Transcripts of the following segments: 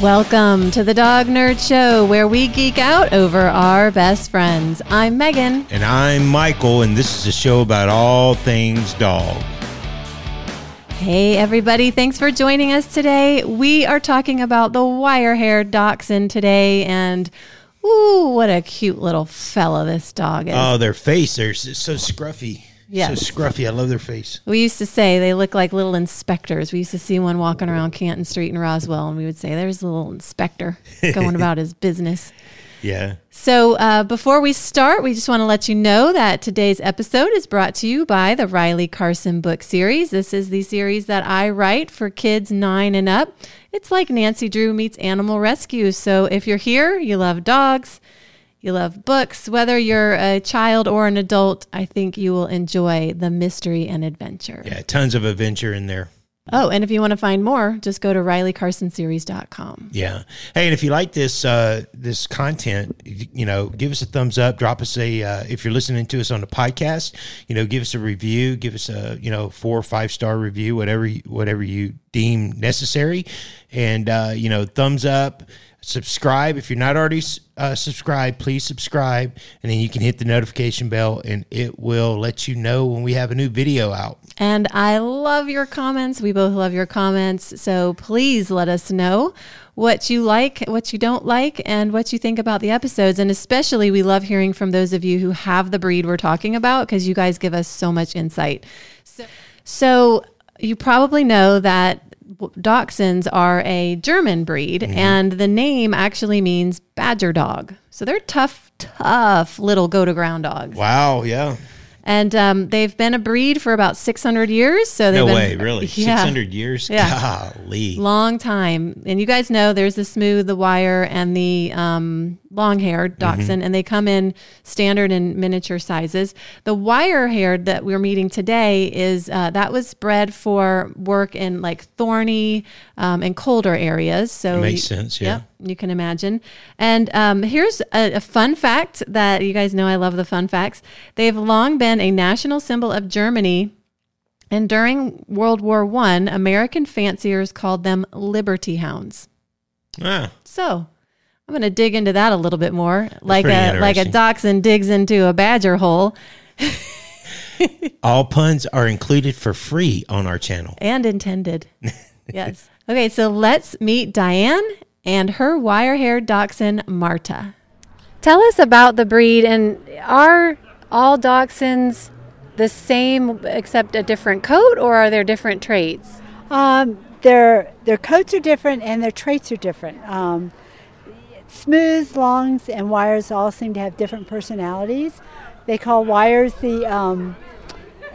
Welcome to the Dog Nerd Show, where we geek out over our best friends. I'm Megan. And I'm Michael, and this is a show about all things dog. Hey, everybody. Thanks for joining us today. We are talking about the wire haired dachshund today, and ooh, what a cute little fella this dog is. Oh, their face, they're so scruffy. Yes. So scruffy. I love their face. We used to say they look like little inspectors. We used to see one walking around Canton Street in Roswell, and we would say, There's a little inspector going about his business. Yeah. So, uh, before we start, we just want to let you know that today's episode is brought to you by the Riley Carson book series. This is the series that I write for kids nine and up. It's like Nancy Drew meets Animal Rescue. So, if you're here, you love dogs, you love books, whether you're a child or an adult, I think you will enjoy the mystery and adventure. Yeah. Tons of adventure in there. Oh, and if you want to find more, just go to rileycarsonseries.com. Yeah. Hey, and if you like this uh, this content, you know, give us a thumbs up. Drop us a uh, if you're listening to us on the podcast, you know, give us a review. Give us a you know four or five star review, whatever whatever you deem necessary, and uh, you know, thumbs up. Subscribe if you're not already uh, subscribed. Please subscribe, and then you can hit the notification bell, and it will let you know when we have a new video out. And I love your comments. We both love your comments. So please let us know what you like, what you don't like, and what you think about the episodes. And especially, we love hearing from those of you who have the breed we're talking about because you guys give us so much insight. So, so you probably know that dachshunds are a German breed, mm-hmm. and the name actually means badger dog. So they're tough, tough little go to ground dogs. Wow! Yeah. And um, they've been a breed for about 600 years. So they've No been, way, really. Yeah, Six hundred years. Yeah. Golly. long time. And you guys know there's the smooth, the wire, and the um, long-haired dachshund, and they come in standard and miniature sizes. The wire-haired that we're meeting today is uh, that was bred for work in like thorny um, and colder areas. So Makes you- sense, yeah. Yep, you can imagine. And um, here's a, a fun fact that you guys know I love the fun facts. They've long been a national symbol of Germany. And during World War One, American fanciers called them Liberty Hounds. Ah, So I'm going to dig into that a little bit more, like a like a dachshund digs into a badger hole, all puns are included for free on our channel. and intended. yes. Okay, so let's meet Diane and her wire-haired dachshund Marta. Tell us about the breed, and are all dachshunds the same except a different coat, or are there different traits? Um, their their coats are different and their traits are different. Um, smooths, longs, and wires all seem to have different personalities. They call wires the um,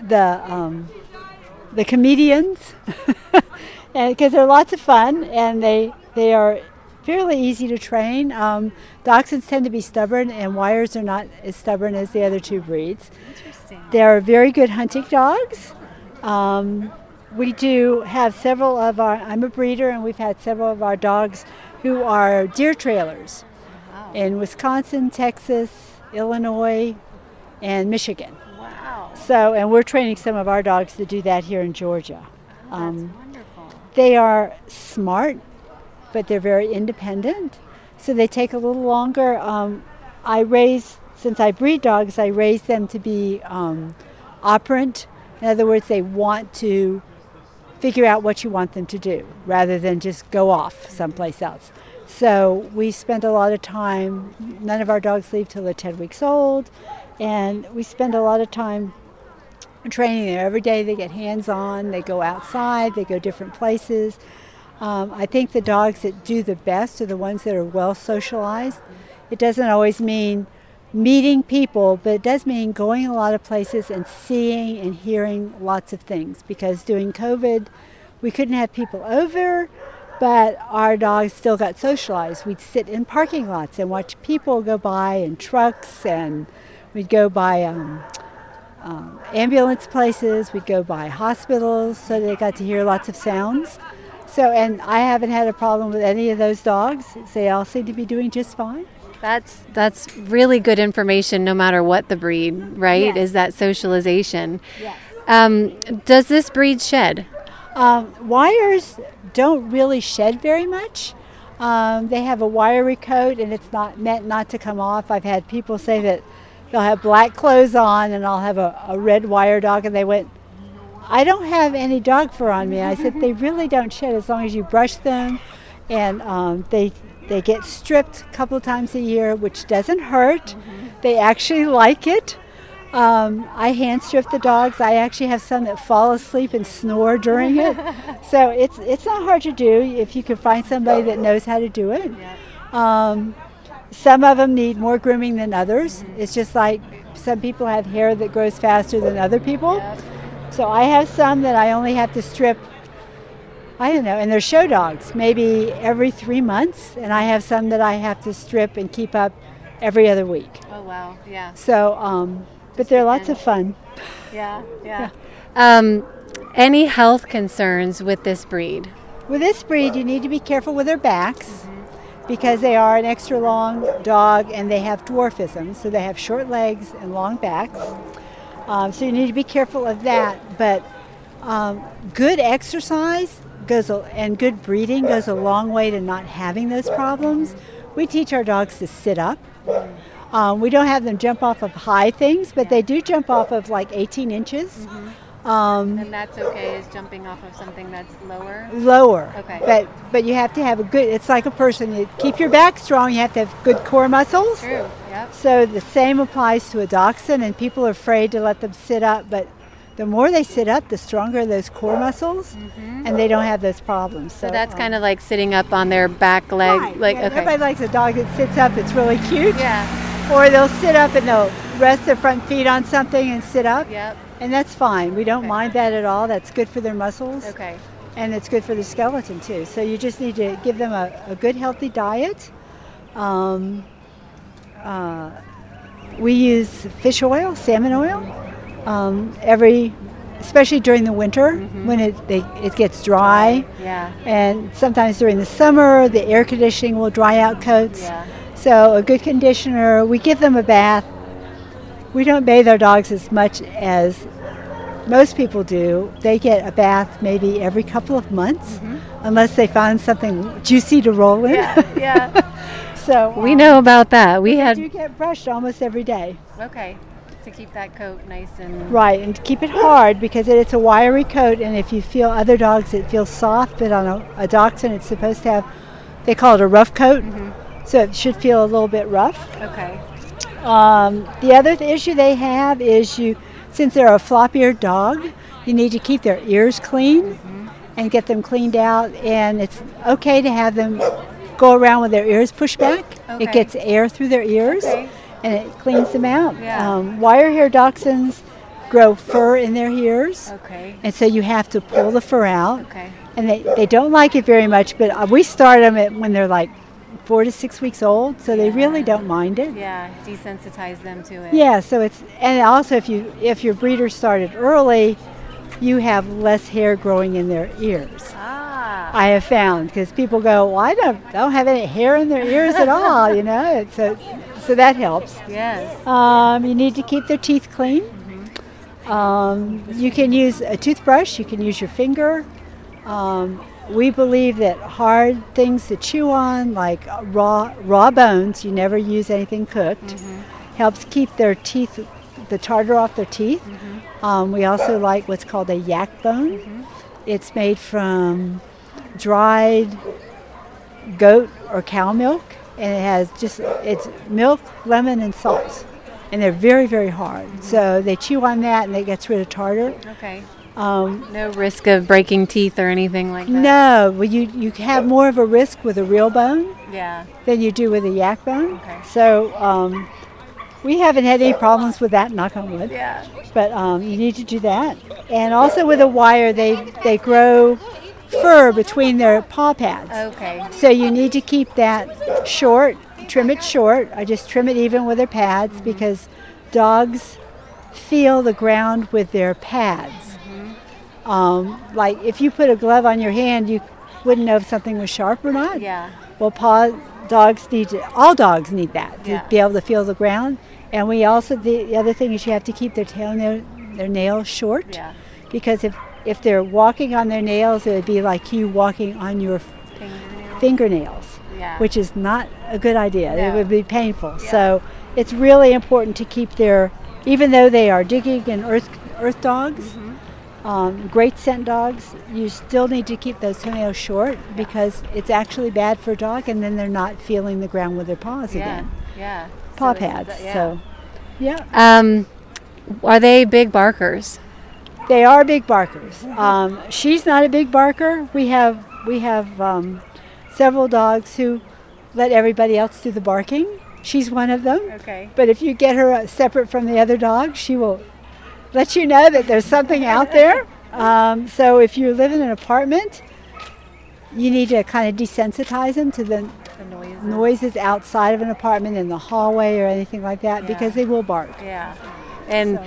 the um, the comedians, because they're lots of fun and they they are fairly easy to train. Um, dachshunds tend to be stubborn, and wires are not as stubborn as the other two breeds. They are very good hunting dogs. Um, we do have several of our, I'm a breeder, and we've had several of our dogs who are deer trailers in Wisconsin, Texas, Illinois, and Michigan. Wow, So, and we're training some of our dogs to do that here in Georgia. Um. They are smart, but they're very independent. So they take a little longer. Um, I raise, since I breed dogs, I raise them to be um, operant. In other words, they want to figure out what you want them to do rather than just go off someplace else. So we spend a lot of time, none of our dogs leave till they're 10 weeks old, and we spend a lot of time training there. Every day they get hands on, they go outside, they go different places. Um, I think the dogs that do the best are the ones that are well socialized. It doesn't always mean meeting people, but it does mean going a lot of places and seeing and hearing lots of things because during COVID, we couldn't have people over, but our dogs still got socialized. We'd sit in parking lots and watch people go by in trucks, and we'd go by um, um, ambulance places, we'd go by hospitals, so they got to hear lots of sounds. So, and I haven't had a problem with any of those dogs. They all seem to be doing just fine. That's that's really good information, no matter what the breed, right? Yes. Is that socialization? Yes. Um, does this breed shed? Um, wires don't really shed very much. Um, they have a wiry coat, and it's not meant not to come off. I've had people say that they'll have black clothes on, and I'll have a, a red wire dog, and they went, I don't have any dog fur on me. I said they really don't shed as long as you brush them, and um, they they get stripped a couple times a year, which doesn't hurt. They actually like it. Um, I hand strip the dogs. I actually have some that fall asleep and snore during it. so it's it's not hard to do if you can find somebody that knows how to do it. Um, some of them need more grooming than others. It's just like some people have hair that grows faster than other people. So I have some that I only have to strip. I don't know, and they're show dogs, maybe every three months, and I have some that I have to strip and keep up every other week. Oh wow, yeah, So, um, but they're lots of fun. yeah, yeah. Um, any health concerns with this breed? With this breed, you need to be careful with their backs because they are an extra long dog and they have dwarfism, so they have short legs and long backs. Um, so you need to be careful of that. But um, good exercise goes a, and good breeding goes a long way to not having those problems. We teach our dogs to sit up. Um, we don't have them jump off of high things, but they do jump off of like 18 inches. Um, And that's okay is jumping off of something that's lower. lower. Okay. But but you have to have a good. It's like a person. You keep your back strong. You have to have good core muscles. True. Yep. So the same applies to a dachshund, and people are afraid to let them sit up. But the more they sit up, the stronger those core muscles, and they don't have those problems. So, Mm-hmm. So that's um, kind of like sitting up on their back leg, right. like yeah, okay. Everybody likes a dog that sits up. It's really cute. yeah. Or they'll sit up and they'll rest their front feet on something and sit up. Yep. And that's fine. We don't Okay. mind that at all. That's good for their muscles. Okay. and it's good for the skeleton too. So you just need to give them a, a good, healthy diet. Um, uh, we use fish oil, salmon oil, um, every, especially during the winter when it they, it gets dry, Yeah. and sometimes during the summer the air conditioning will dry out coats. Yeah. So a good conditioner. We give them a bath. We don't bathe our dogs as much as most people do. They get a bath maybe every couple of months, unless they find something juicy to roll in. Mm-hmm. Yeah. Yeah. so we um, know about that. We had do get brushed almost every day. okay to keep that coat nice and Right, and keep it hard because it, it's a wiry coat, and if you feel other dogs, it feels soft, but on a, a dachshund, it's supposed to have, they call it a rough coat, so it should feel a little bit rough. okay. Um, the other th- issue they have is you, since they're a flop-eared dog, you need to keep their ears clean and get them cleaned out. And it's okay to have them go around with their ears pushed back. Okay. It gets air through their ears, Okay. and it cleans them out. Yeah. Um, wire hair dachshunds grow fur in their ears, Okay. and so you have to pull the fur out. Okay. And they, they don't like it very much, but uh, we start them at when they're like four to six weeks old, so they really don't mind it. Yeah. Desensitize them to it. Yeah, so it's and also if you if your breeder started early, you have less hair growing in their ears. Ah. I have found because people go, well, I don't don't have any hair in their ears at all, you know. It's so so that helps. yes. Um, you need to keep their teeth clean. Um, you can use a toothbrush. You can use your finger. Um, we believe that hard things to chew on, like raw raw bones, you never use anything cooked, helps keep their teeth, the tartar off their teeth. Um, we also like what's called a yak bone. It's made from dried goat or cow milk, and it has just it's milk, lemon, and salt, and they're very very hard. So they chew on that, and it gets rid of tartar. Okay. Um, No risk of breaking teeth or anything like that. no, well, you you have more of a risk with a real bone Yeah. than you do with a yak bone. Okay. So um, we haven't had any problems with that, knock on wood. Yeah. But um, you need to do that, and also with a wire, they they grow fur between their paw pads. Okay. So you need to keep that short, trim it short. I just trim it even with their pads because dogs feel the ground with their pads. Um, like if you put a glove on your hand, you wouldn't know if something was sharp or not. Yeah. Well, paw dogs need to, all dogs need that to Yeah. be able to feel the ground. And we also the, the other thing is you have to keep their tail nail, their nails short Yeah. because if if they're walking on their nails, it would be like you walking on your Fingernail. fingernails. Yeah. which is not a good idea. It would be painful. Yeah. So it's really important to keep their, even though they are digging and earth earth dogs, Mm-hmm. Um, great scent dogs, you still need to keep those toenails short because it's actually bad for a dog, and then they're not feeling the ground with their paws again. Yeah. Paw pads. So, yeah. Um, are they big barkers? They are big barkers. Um, she's not a big barker. We have we have um, several dogs who let everybody else do the barking. She's one of them. Okay. But if you get her uh, separate from the other dogs, she will let you know that there's something out there. Um, so if you live in an apartment, you need to kind of desensitize them to the The noises. noises outside of an apartment in the hallway or anything like that because they will bark. Yeah. And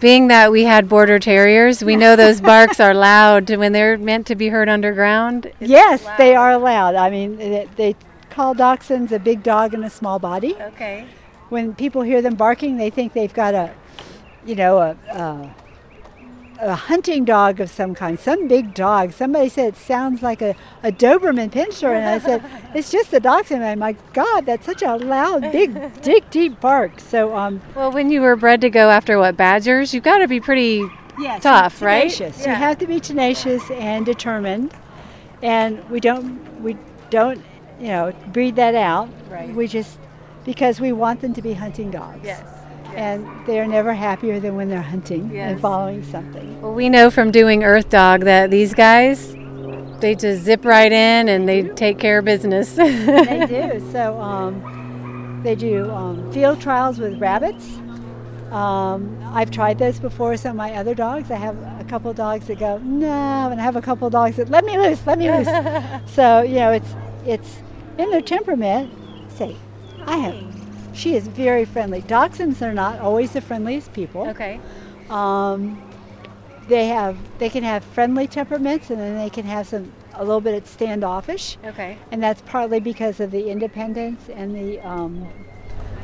being that we had border terriers, we know those barks are loud when they're meant to be heard underground. Yes, they are loud. I mean, they, they call dachshunds a big dog in a small body. Okay. When people hear them barking, they think they've got a, you know, a, a, a hunting dog of some kind, some big dog. Somebody said it sounds like a, a Doberman Pinscher, and I said it's just a dachshund. And my God, that's such a loud, big, deep, deep bark. So, um, Well, when you were bred to go after what badgers, you've got to be pretty. yes, Tough, right? tenacious. Yeah. You have to be tenacious and determined, and we don't we don't you know breed that out. Right. We just because we want them to be hunting dogs. Yes. And they are never happier than when they're hunting Yes. and following something. Well, we know from doing Earth Dog that these guys, they just zip right in and they take care of business. they do. So um, they do um, field trials with rabbits. Um, I've tried those before. Some of my other dogs. I have a couple dogs that go no, and I have a couple dogs that let me loose, let me loose. so you know, it's it's in their temperament. Say, I have. She is very friendly. Dachshunds are not always the friendliest people. okay. Um, they have they can have friendly temperaments, and then they can have some a little bit of standoffish Okay. and that's partly because of the independence and the um,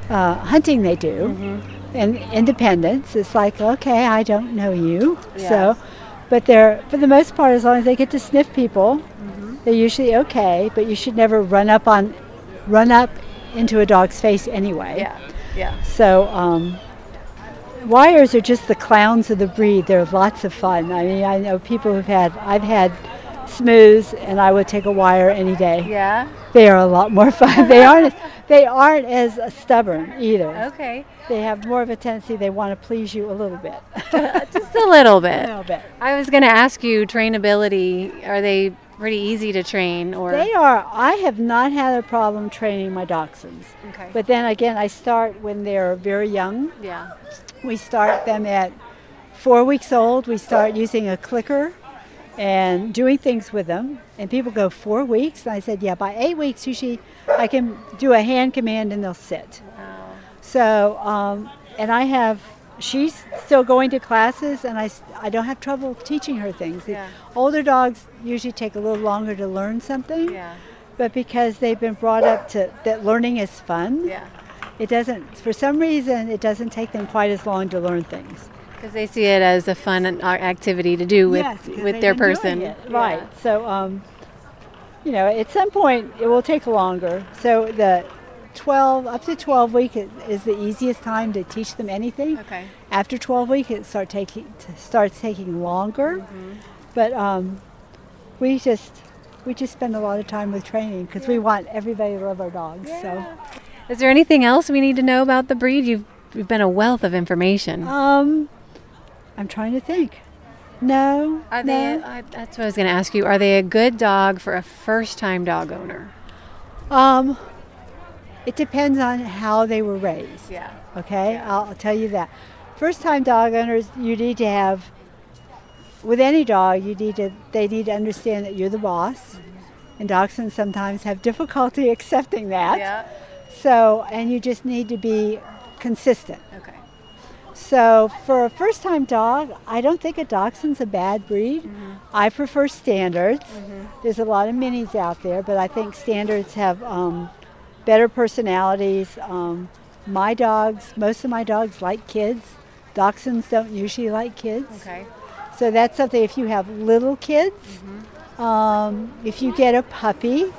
uh, hunting they do. Mm-hmm. And independence, it's like, okay, I don't know you, so, but they're for the most part, as long as they get to sniff people, Mm-hmm. they're usually okay. But you should never run up on, run up into a dog's face anyway. Yeah. Yeah. So um, wires are just the clowns of the breed. They're lots of fun. I mean, I know people who've had. I've had smooths, and I would take a wire any day. Yeah. They are a lot more fun. they aren't. As, they aren't as stubborn either. Okay. They have more of a tendency. They want to please you a little bit. Just a little bit. a little bit. I was going to ask you trainability. Are they pretty easy to train or They are. I have not had a problem training my dachshunds. Okay. But then again, I start when they're very young. yeah. We start them at four weeks old. We start using a clicker and doing things with them. And people go four weeks. And I said, yeah, by eight weeks, usually I can do a hand command and they'll sit. Wow. So, um, and I have, she's still going to classes and I, I don't have trouble teaching her things. Yeah. older dogs usually take a little longer to learn something, Yeah. but because they've been brought up to that learning is fun, Yeah. it doesn't, for some reason, it doesn't take them quite as long to learn things. Because they see it as a fun uh, activity to do with Yes, with their person. it. Yeah. Right. So, um, you know, at some point it will take longer. So the 12 up to 12 week is, is the easiest time to teach them anything. Okay. After 12 week, it start taking starts taking longer. Mm-hmm. But um, we just we just spend a lot of time with training because we want everybody to love our dogs. So. Is there anything else we need to know about the breed? You've you've been a wealth of information. Um, I'm trying to think. No, Are no. they? I, that's what I was going to ask you. Are they a good dog for a first-time dog owner? Um, it depends on how they were raised. Yeah. Okay, I'll, I'll tell you that. First time dog owners, you need to have, with any dog, you need to, they need to understand that you're the boss. Mm-hmm. And dachshunds sometimes have difficulty accepting that. Yeah. So, and you just need to be consistent. Okay. So, for a first time dog, I don't think a dachshund's a bad breed. Mm-hmm. I prefer standards. Mm-hmm. There's a lot of minis out there, but I think standards have um, better personalities. Um, my dogs, most of my dogs like kids. Dachshunds don't usually like kids. Okay. So that's something if you have little kids, um, if you get a puppy,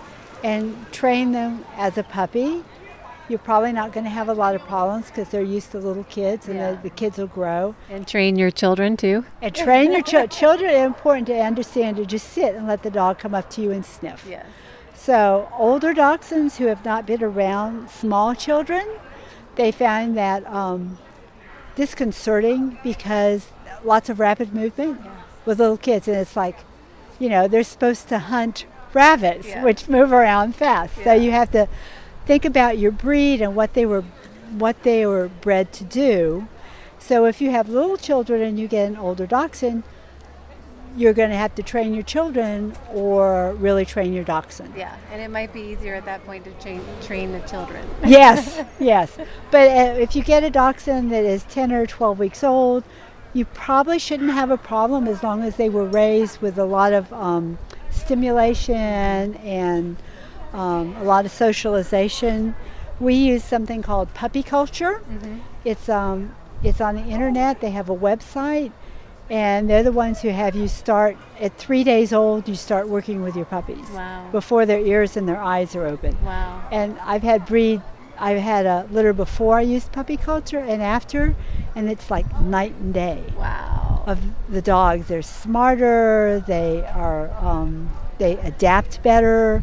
and train them as a puppy. You're probably not going to have a lot of problems because they're used to little kids and Yeah. the, the kids will grow. And train your children too. And train your ch- children. It's important to understand to just sit and let the dog come up to you and sniff. Yes. So, older dachshunds who have not been around small children, they find that um, disconcerting because lots of rapid movement with little kids, and it's like, you know, they're supposed to hunt rabbits, Yeah. which move around fast. So you have to think about your breed and what they were, what they were bred to do. So if you have little children and you get an older dachshund, you're going to have to train your children or really train your dachshund. Yeah, and it might be easier at that point to train train the children. yes, yes. But uh, if you get a dachshund that is 10 or 12 weeks old, you probably shouldn't have a problem as long as they were raised with a lot of um, stimulation and um, a lot of socialization. We use something called puppy culture. It's um, it's on the internet. They have a website, and they're the ones who have you start at three days old. You start working with your puppies Wow. before their ears and their eyes are open. Wow. And I've had breed, I've had a litter before I used puppy culture and after, and it's like night and day Wow. of the dogs. They're smarter, they are, um, they adapt better.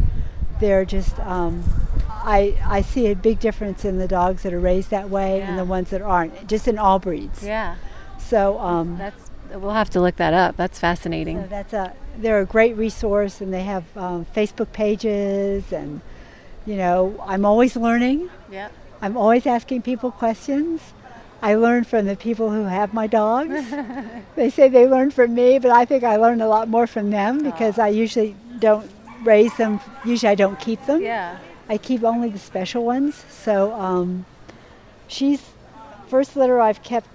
They're just, um, I, I see a big difference in the dogs that are raised that way and the ones that aren't, just in all breeds. Yeah. So, um, That's we'll have to look that up. That's fascinating. So that's a they're a great resource, and they have um, Facebook pages, and you know I'm always learning. yeah. I'm always asking people questions. I learn from the people who have my dogs. they say they learn from me, but I think I learn a lot more from them because I usually don't raise them. Usually I don't keep them. Yeah. I keep only the special ones. So um, she's first litter I've kept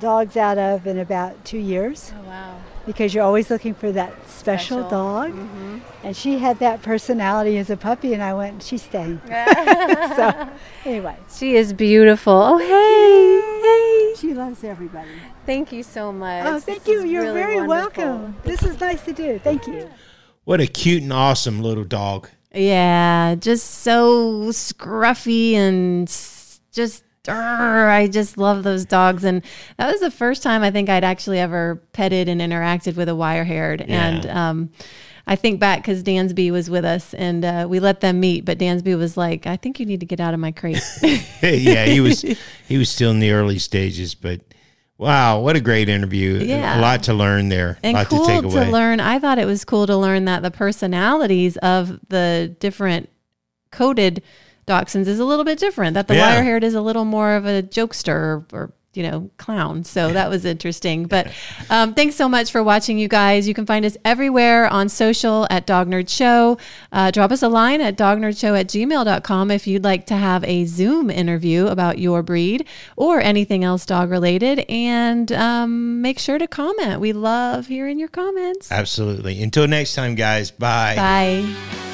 dogs out of in about two years Oh wow. because you're always looking for that special, Special. dog. Mm-hmm. And she had that personality as a puppy, and I went, she's staying. so, anyway, She is beautiful. Oh hey, hey. she loves everybody. Thank you so much. Oh, This thank you. You're really very wonderful. welcome. This is nice to do. Thank you. What a cute and awesome little dog. Yeah, just so scruffy and just. I just love those dogs, and that was the first time I think I'd actually ever petted and interacted with a wire haired. And um, I think back because Dansby was with us, and uh, we let them meet. But Dansby was like, "I think you need to get out of my crate." yeah, he was he was still in the early stages, but wow, what a great interview. Yeah. A lot to learn there. a and lot cool to take to, learn. I thought it was cool to learn that the personalities of the different coded dachshunds is a little bit different. That the Yeah. wire haired is a little more of a jokester or, or you know clown. So that was interesting. But um, thanks so much for watching, you guys. You can find us everywhere on social at Dog Nerd Show. Uh, drop us a line at dognerdshow at gmail.com if you'd like to have a Zoom interview about your breed or anything else dog related. And um, make sure to comment. We love hearing your comments. Absolutely. Until next time, guys. Bye. Bye.